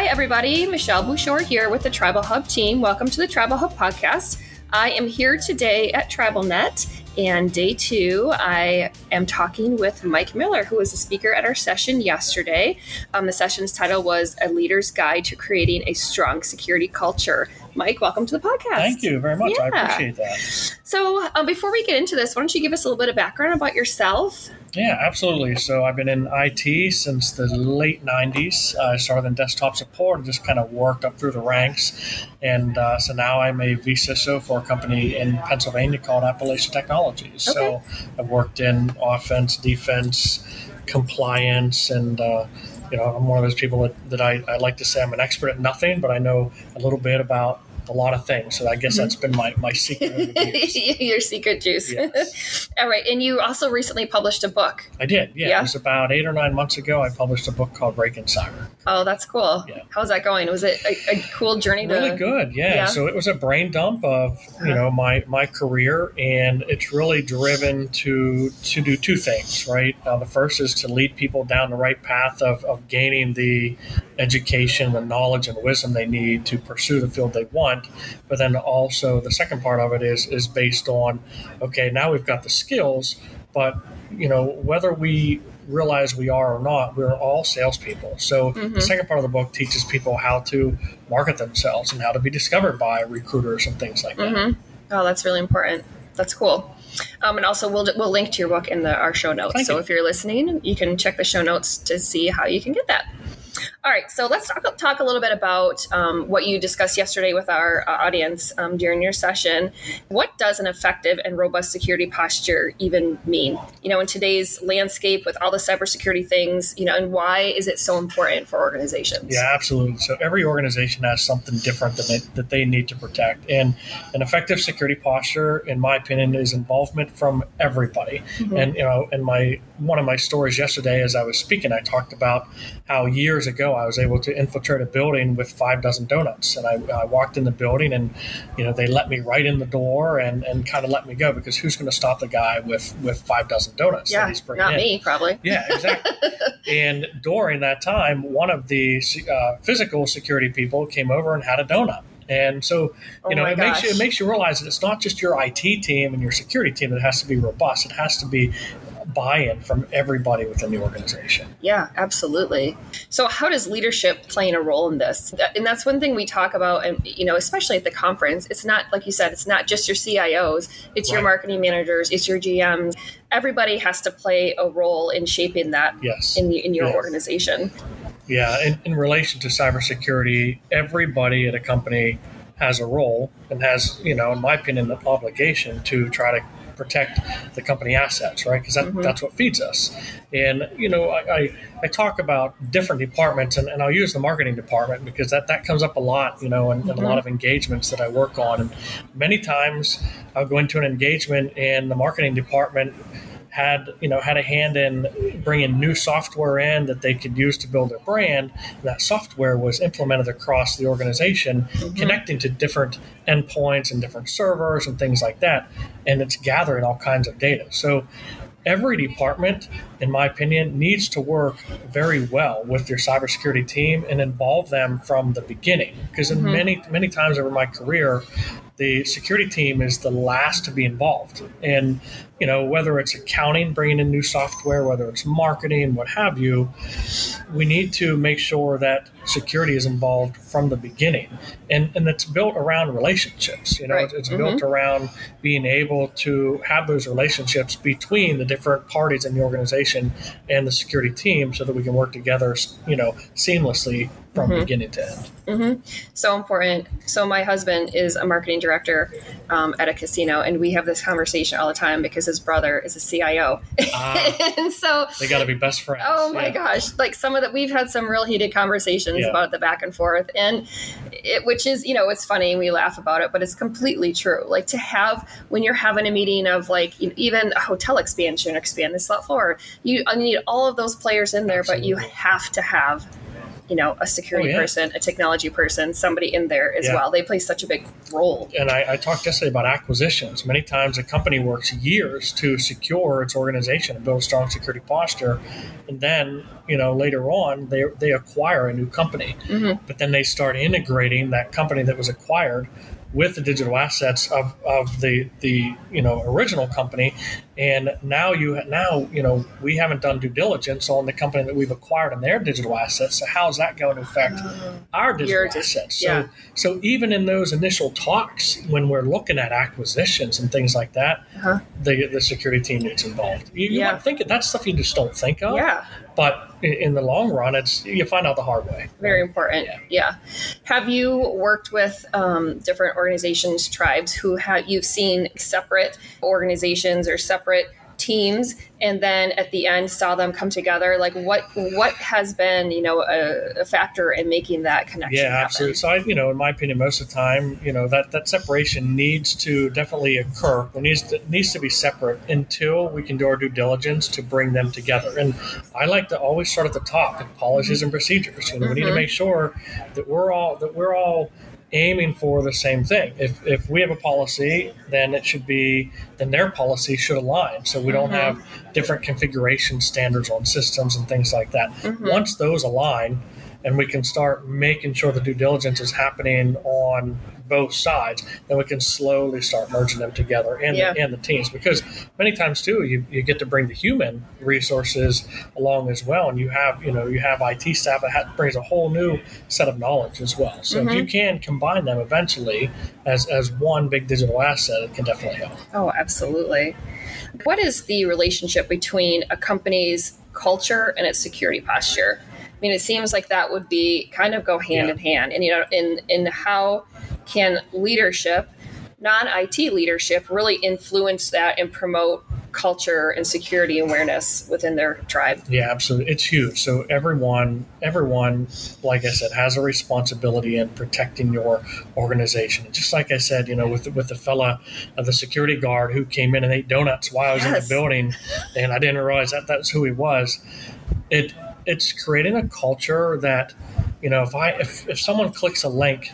Hi, everybody. Michelle Bouschor here with the Tribal Hub team. Welcome to the Tribal Hub podcast. I am here today at TribalNet, and day two, I am talking with Mike Miller, who was a speaker at our session yesterday. Um, the session's title was A Leader's Guide to Creating a Strong Security Culture. Mike, welcome to the podcast. Thank you very much. Yeah. I appreciate that. So, um, before we get into this, why don't you give us a little bit of background about yourself? Yeah, absolutely. So I've been in IT since the late 90s. I started in desktop support and just kind of worked up through the ranks. And uh, so now I'm a vCISO for a company in Pennsylvania called Appalachian Technologies. Okay. So I've worked in offense, defense, compliance, and uh, you know, I'm one of those people that, that I, I like to say I'm an expert at nothing, but I know a little bit about a lot of things. So I guess that's been my, my secret over the years. Your secret juice. Yes. All right. And you also recently published a book. I did, yeah. Yeah. It was about eight or nine months ago. I published a book called Break In Cyber. Oh, that's cool. Yeah. How's that going? Was it a, a cool journey to Really good, yeah. Yeah. So it was a brain dump of you know my my career, and it's really driven to to do two things, right? Uh, the first is to lead people down the right path of, of gaining the education, the knowledge, and wisdom they need to pursue the field they want. But then also the second part of it is is based on okay, now we've got the skills, but you know whether we realize we are or not, we're all salespeople. So Mhm. the second part of the book teaches people how to market themselves and how to be discovered by recruiters and things like that. hmm Oh, that's really important. That's cool. Um, and also, we'll we'll link to your book in the our show notes. Thank so you. if you're listening, you can check the show notes to see how you can get that. All right, so let's talk, talk a little bit about um, what you discussed yesterday with our uh, audience um, during your session. What does an effective and robust security posture even mean? You know, in today's landscape with all the cybersecurity things, you know, and why is it so important for organizations? Yeah, absolutely. So every organization has something different that they, that they need to protect, and an effective security posture, in my opinion, is involvement from everybody. Mhm. And you know, in my one of my stories yesterday, as I was speaking, I talked about how years ago I was able to infiltrate a building with five dozen donuts, and I, I walked in the building, and you know, they let me right in the door and and kind of let me go because who's going to stop the guy with with five dozen donuts that yeah, he's bringing not in? me, probably. Yeah, exactly. and during that time, one of the uh, physical security people came over and had a donut. And so, Oh you know, my it makes you it makes you realize that it's not just your IT team and your security team that has to be robust. It has to be buy-in from everybody within the organization. Yeah, absolutely. So, how does leadership play in a role in this? And that's one thing we talk about, and you know, especially at the conference. It's not like you said; it's not just your CIOs; it's your marketing managers, it's your GMs. Everybody has to play a role in shaping that Yes. in in your Yes. organization. Yeah, in, in relation to cybersecurity, everybody at a company has a role and has, you know, in my opinion, the obligation to try to protect the company assets, right? Because that, Mhm. that's what feeds us. And, you know, I, I, I talk about different departments, and, and I'll use the marketing department because that, that comes up a lot, you know, in, in a lot of engagements that I work on. And many times I'll go into an engagement and the marketing department had you know had a hand in bringing new software in that they could use to build their brand. And that software was implemented across the organization, mm-hmm. connecting to different endpoints and different servers and things like that, and it's gathering all kinds of data. So every department, in my opinion, needs to work very well with your cybersecurity team and involve them from the beginning. Because in Mhm. many many times over my career, the security team is the last to be involved. And you know whether it's accounting, bringing in new software, whether it's marketing, what have you, we need to make sure that security is involved from the beginning, and and it's built around relationships. You know, Right. it's, Mhm. built around being able to have those relationships between the different parties in the organization and the security team, so that we can work together, you know, seamlessly from Mhm. beginning to end. Mm-hmm. So important. So my husband is a marketing director um, at a casino, and we have this conversation all the time because his brother is a CIO, Ah. and so They got to be best friends. Oh my Yeah. gosh! Like some of that, we've had some real heated conversations Yeah. about the back and forth, and it, which is, you know, it's funny we laugh about it, but it's completely true. Like to have when you're having a meeting of like even a hotel expansion, expand the slot floor, you I need all of those players in there, but you have to have you know a security Oh, yeah. person, a technology person, somebody in there as Yeah. well. They play such a big role. and I, I talked yesterday about acquisitions. Many times a company works years to secure its organization and build a strong security posture, and then you know later on they they acquire a new company, mm-hmm. but then they start integrating that company that was acquired with the digital assets of, of the the you know original company, and now you now you know we haven't done due diligence on the company that we've acquired and their digital assets. So how's that going to affect our digital assets? So yeah. so even in those initial talks, when we're looking at acquisitions and things like that, Uh-huh. the the security team gets involved. You, you Yeah. might think that's stuff you just don't think of. Yeah. But in, in the long run, it's you find out the hard way. Very important. Yeah. Yeah. Have you worked with um, different organizations, tribes who have you've seen separate organizations or separate teams, and then at the end saw them come together? Like what what has been you know a, a factor in making that connection? Yeah, happen? absolutely. So, I, you know, in my opinion, most of the time, you know, that, that separation needs to definitely occur. It needs to, needs to be separate until we can do our due diligence to bring them together. And I like to always start at the top, with policies and procedures. You know, we need to Mhm. make sure that we're all that we're all aiming for the same thing. If, if we have a policy, then it should be then their policy should align. So we don't Mhm. have different configuration standards on systems and things like that. Mhm. Once those align, and we can start making sure the due diligence is happening on both sides, then we can slowly start merging them together and, Yeah. the, and the teams. Because many times too, you, you get to bring the human resources along as well, and you have you know you have IT staff that ha- brings a whole new set of knowledge as well. So if you mm-hmm. can combine them eventually as as one big digital asset, it can definitely help. Oh, absolutely. What is the relationship between a company's culture and its security posture? I mean, it seems like that would be kind of go hand Yeah. in hand. And you know, in in how can leadership, non IT leadership, really influence that and promote culture and security awareness within their tribe? Yeah, absolutely. It's huge. So everyone, everyone, like I said, has a responsibility in protecting your organization. Just like I said, you know, with with the fella, uh, the security guard who came in and ate donuts while I was in the building, and I didn't realize that that's who he was. It it's creating a culture that, you know, if I if if someone clicks a link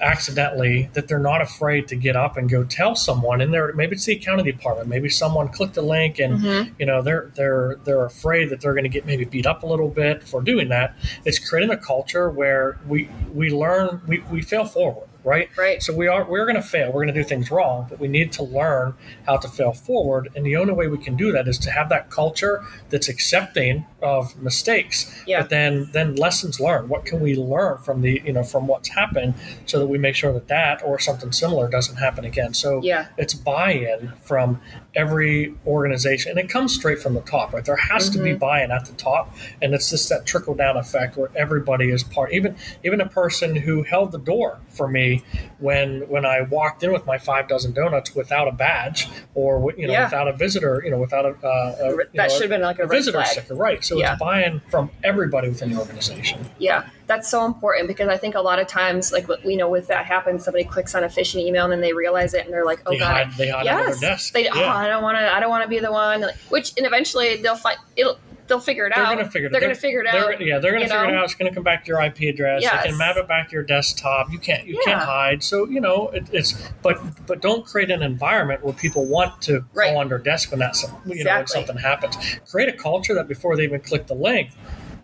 accidentally that they're not afraid to get up and go tell someone in there maybe it's the accounting department maybe someone clicked a link and Mhm. you know they're they're they're afraid that they're going to get maybe beat up a little bit for doing that it's creating a culture where we we learn we, we fail forward right Right. so we are we're going to fail we're going to do things wrong but we need to learn how to fail forward and the only way we can do that is to have that culture that's accepting of mistakes Yeah. but then then lessons learned what can we learn from the you know from what's happened so that we make sure that that or something similar doesn't happen again so Yeah. it's buy-in from every organization and it comes straight from the top right there has to be Mm-hmm. buy-in at the top and it's just that trickle down effect where everybody is part even even a person who held the door for me when when i walked in with my five dozen donuts without a badge or you know Yeah. without a visitor you know without a, uh, a That know, should have been like a red visitor sticker right so Yeah. it's buy-in from everybody within the organization Yeah, that's so important because I think a lot of times, like what we know, with that happens, somebody clicks on a phishing email and then they realize it and they're like, "Oh they God, hide they hide yes, their desk they. Oh. I don't want to. I don't want to be the one. Which, and eventually they'll find it'll. They'll figure it They're out. to figure it. They're going to figure it they're- out. Yeah, they're going to figure it out. It's going to come back to your IP address. Yes. They can map it back to your desktop. You can't. You Yeah. can't hide. So you know it, it's. But but don't create an environment where people want to Right. crawl under desk when that's you know when something happens. Create a culture that before they even click the link,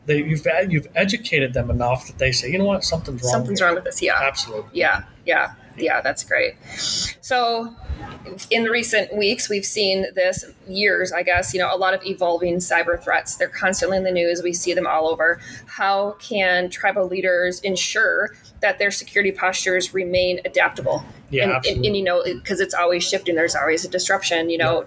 they, you've you've educated them enough that they say, you know what, something's wrong. Something's here." wrong with this. Yeah. Absolutely. Yeah, yeah, yeah, that's great. So, in the recent weeks, we've seen this years, I guess, you know, a lot of evolving cyber threats. They're constantly in the news. We see them all over. How can tribal leaders ensure that their security postures remain adaptable? Yeah, and, and, absolutely. and, you know, because it's always shifting, there's always a disruption, you know.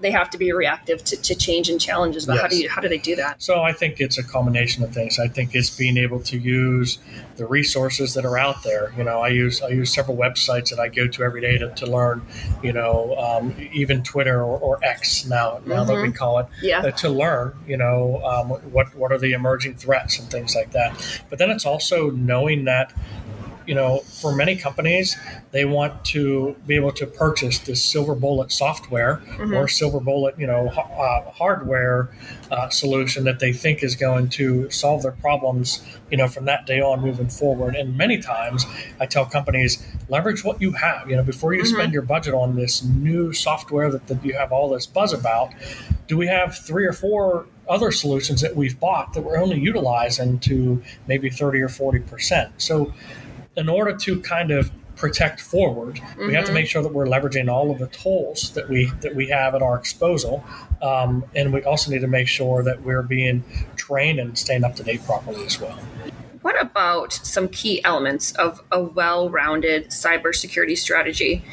They have to be reactive to, to change and challenges. But how do you how do they do that? So I think it's a combination of things. I think it's being able to use the resources that are out there. You know, I use I use several websites that I go to every day to, to learn. You know, um, even Twitter or, or X now now that we call it Yeah. uh, to learn. You know, um, what what are the emerging threats and things like that. But then it's also knowing that you know, for many companies, they want to be able to purchase this silver bullet software mm-hmm. or silver bullet, you know, uh, hardware uh, solution that they think is going to solve their problems, you know, from that day on moving forward. And many times, I tell companies leverage what you have. You know, before you mm-hmm. spend your budget on this new software that, that you have all this buzz about, do we have three or four other solutions that we've bought that we're only utilizing to maybe 30 or 40 percent? So in order to kind of protect forward, mm-hmm. we have to mm-hmm. make sure that we're leveraging all of the tools that we that we have at our disposal, um, and we also need to make sure that we're being trained and staying up to date properly as well. What about some key elements of a well-rounded cybersecurity strategy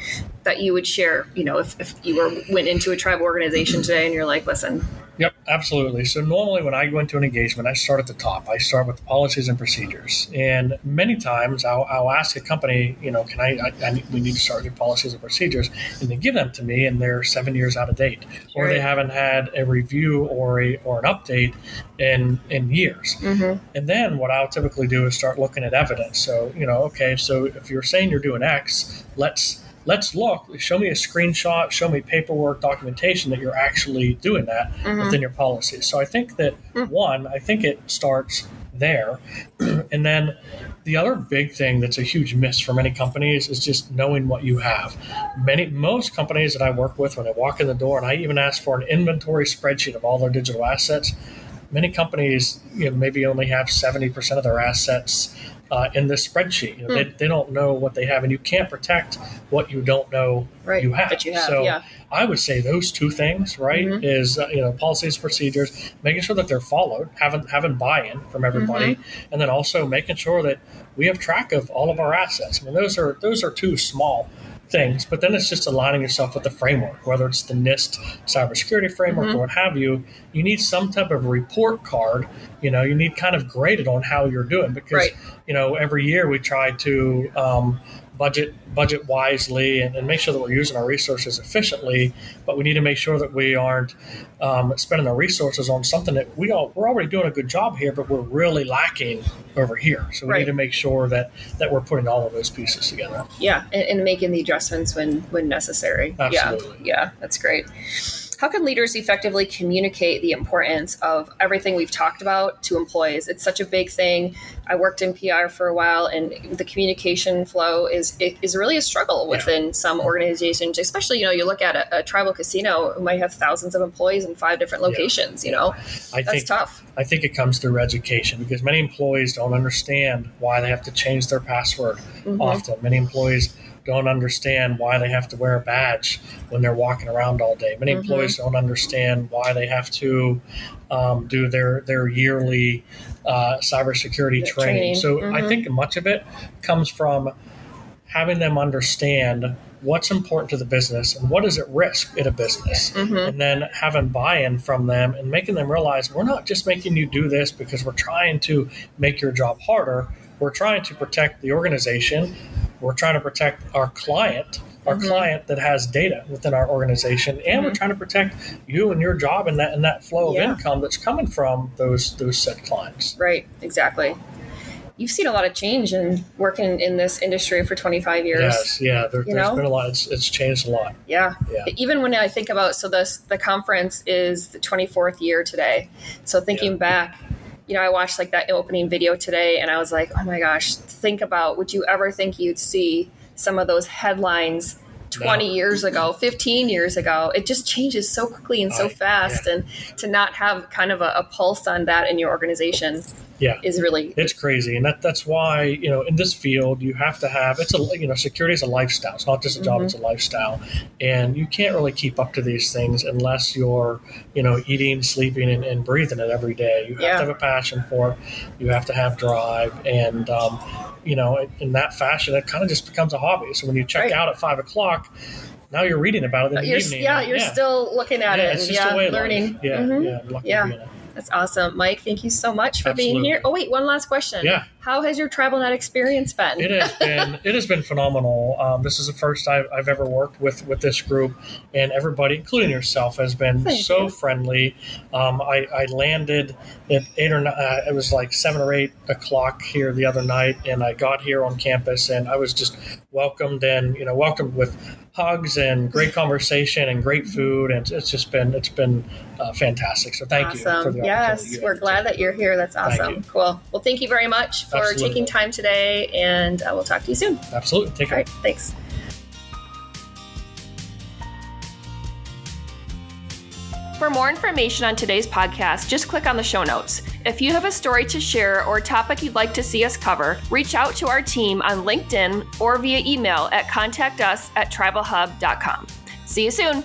that you would share? You know, if, if you were went into a tribal organization today and you're like, listen, Yep, absolutely. So normally when I go into an engagement, I start at the top. I start with the policies and procedures, and many times I'll, I'll ask a company, you know, can I, I, I, we need to start new policies and procedures, and they give them to me, and they're seven years out of date, or they haven't had a review or a or an update in in years. Mm-hmm. And then what I'll typically do is start looking at evidence. So you know, okay, so if you're saying you're doing X, let's let's look. Show me a screenshot. Show me paperwork documentation that you're actually doing that mm-hmm. within your policies so i think that mm. one i think it starts there. And then the other big thing that's a huge miss for many companies is just knowing what you have. Many most companies that i work with when i walk in the door and i even ask for an inventory spreadsheet of all their digital assets many companies you know, maybe only have 70% of their assets uh, in this spreadsheet. You know, hmm. they, they don't know what they have, and you can't protect what you don't know right. you have. you have. So yeah. I would say those two things, right, mm-hmm. is uh, you know policies, procedures, making sure that they're followed, having having buy-in from everybody, mm-hmm. and then also making sure that we have track of all of our assets. I mean, those are those are two small things, but then it's just aligning yourself with the framework, whether it's the NIST cybersecurity framework mm-hmm. or what have you. You need some type of report card. You know, you need kind of graded on how you're doing because right. you know every year we try to um, budget budget wisely and, and, make sure that we're using our resources efficiently. But we need to make sure that we aren't um, spending our resources on something that we all we're already doing a good job here, but we're really lacking over here. So we right. need to make sure that that we're putting all of those pieces together. Yeah, and, and making the adjustments when when necessary. Absolutely. Yeah, yeah, that's great. How can leaders effectively communicate the importance of everything we've talked about to employees? It's such a big thing. I worked in PR for a while, and the communication flow is is really a struggle within yeah. some organizations. Especially, you know, you look at a, a, tribal casino who might have thousands of employees in five different locations. Yeah. You know, I that's think, tough. I think it comes through education because many employees don't understand why they have to change their password mm-hmm. often. Many employees don't understand why they have to wear a badge when they're walking around all day. Many mm-hmm. employees don't understand why they have to um, do their their yearly uh, cybersecurity training. training. So mm-hmm. I think much of it comes from having them understand what's important to the business and what is at risk in a business mm-hmm. and then having buy-in from them and making them realize we're not just making you do this because we're trying to make your job harder we're trying to protect the organization we're trying to protect our client, our mm-hmm. client that has data within our organization, and mm-hmm. we're trying to protect you and your job and that and that flow yeah. of income that's coming from those those set clients. Right. Exactly. You've seen a lot of change in working in this industry for 25 years. Yes, yeah, there, has been a lot. It's, it's changed a lot. Yeah. yeah. Even when I think about so this the conference is the 24th year today. So thinking yeah. back, you know, I watched like that opening video today and I was like, oh my gosh, think about would you ever think you'd see some of those headlines 20 no. years ago, 15 years ago? It just changes so quickly and so oh, fast. Yeah. And to not have kind of a, a pulse on that in your organization yeah is really it's crazy and that that's why you know in this field you have to have it's a you know security is a lifestyle it's not just a job mm-hmm. it's a lifestyle and you can't really keep up to these things unless you're you know eating sleeping and, and breathing it every day you have yeah. to have a passion for it you have to have drive and um, you know in that fashion it kind of just becomes a hobby so when you check right. out at five o'clock now you're reading about it in the you're, evening. Yeah, you're yeah. still looking at yeah, it and yeah, learning. Yeah, mm-hmm. yeah, yeah. That's awesome. Mike, thank you so much for Absolutely. being here. Oh, wait, one last question. Yeah. How has your travel TribalNet experience been? It has been it has been phenomenal. Um, this is the first I've, I've ever worked with with this group, and everybody, including yourself, has been Thank so you. friendly. Um, I, I landed at eight or nine, uh, it was like seven or eight o'clock here the other night, and I got here on campus, and I was just welcomed and you know welcomed with hugs and great conversation and great food, and it's just been it's been uh, fantastic. So thank you for awesome. the. Yes, we're glad that you're here. That's awesome. Cool. Well, thank you very much for Absolutely. taking time today, and uh, we'll talk to you soon. Absolutely, take care. right. Thanks. For more information on today's podcast, just click on the show notes. If you have a story to share or a topic you'd like to see us cover, reach out to our team on LinkedIn or via email at contactus at tribalhub.com. See you soon.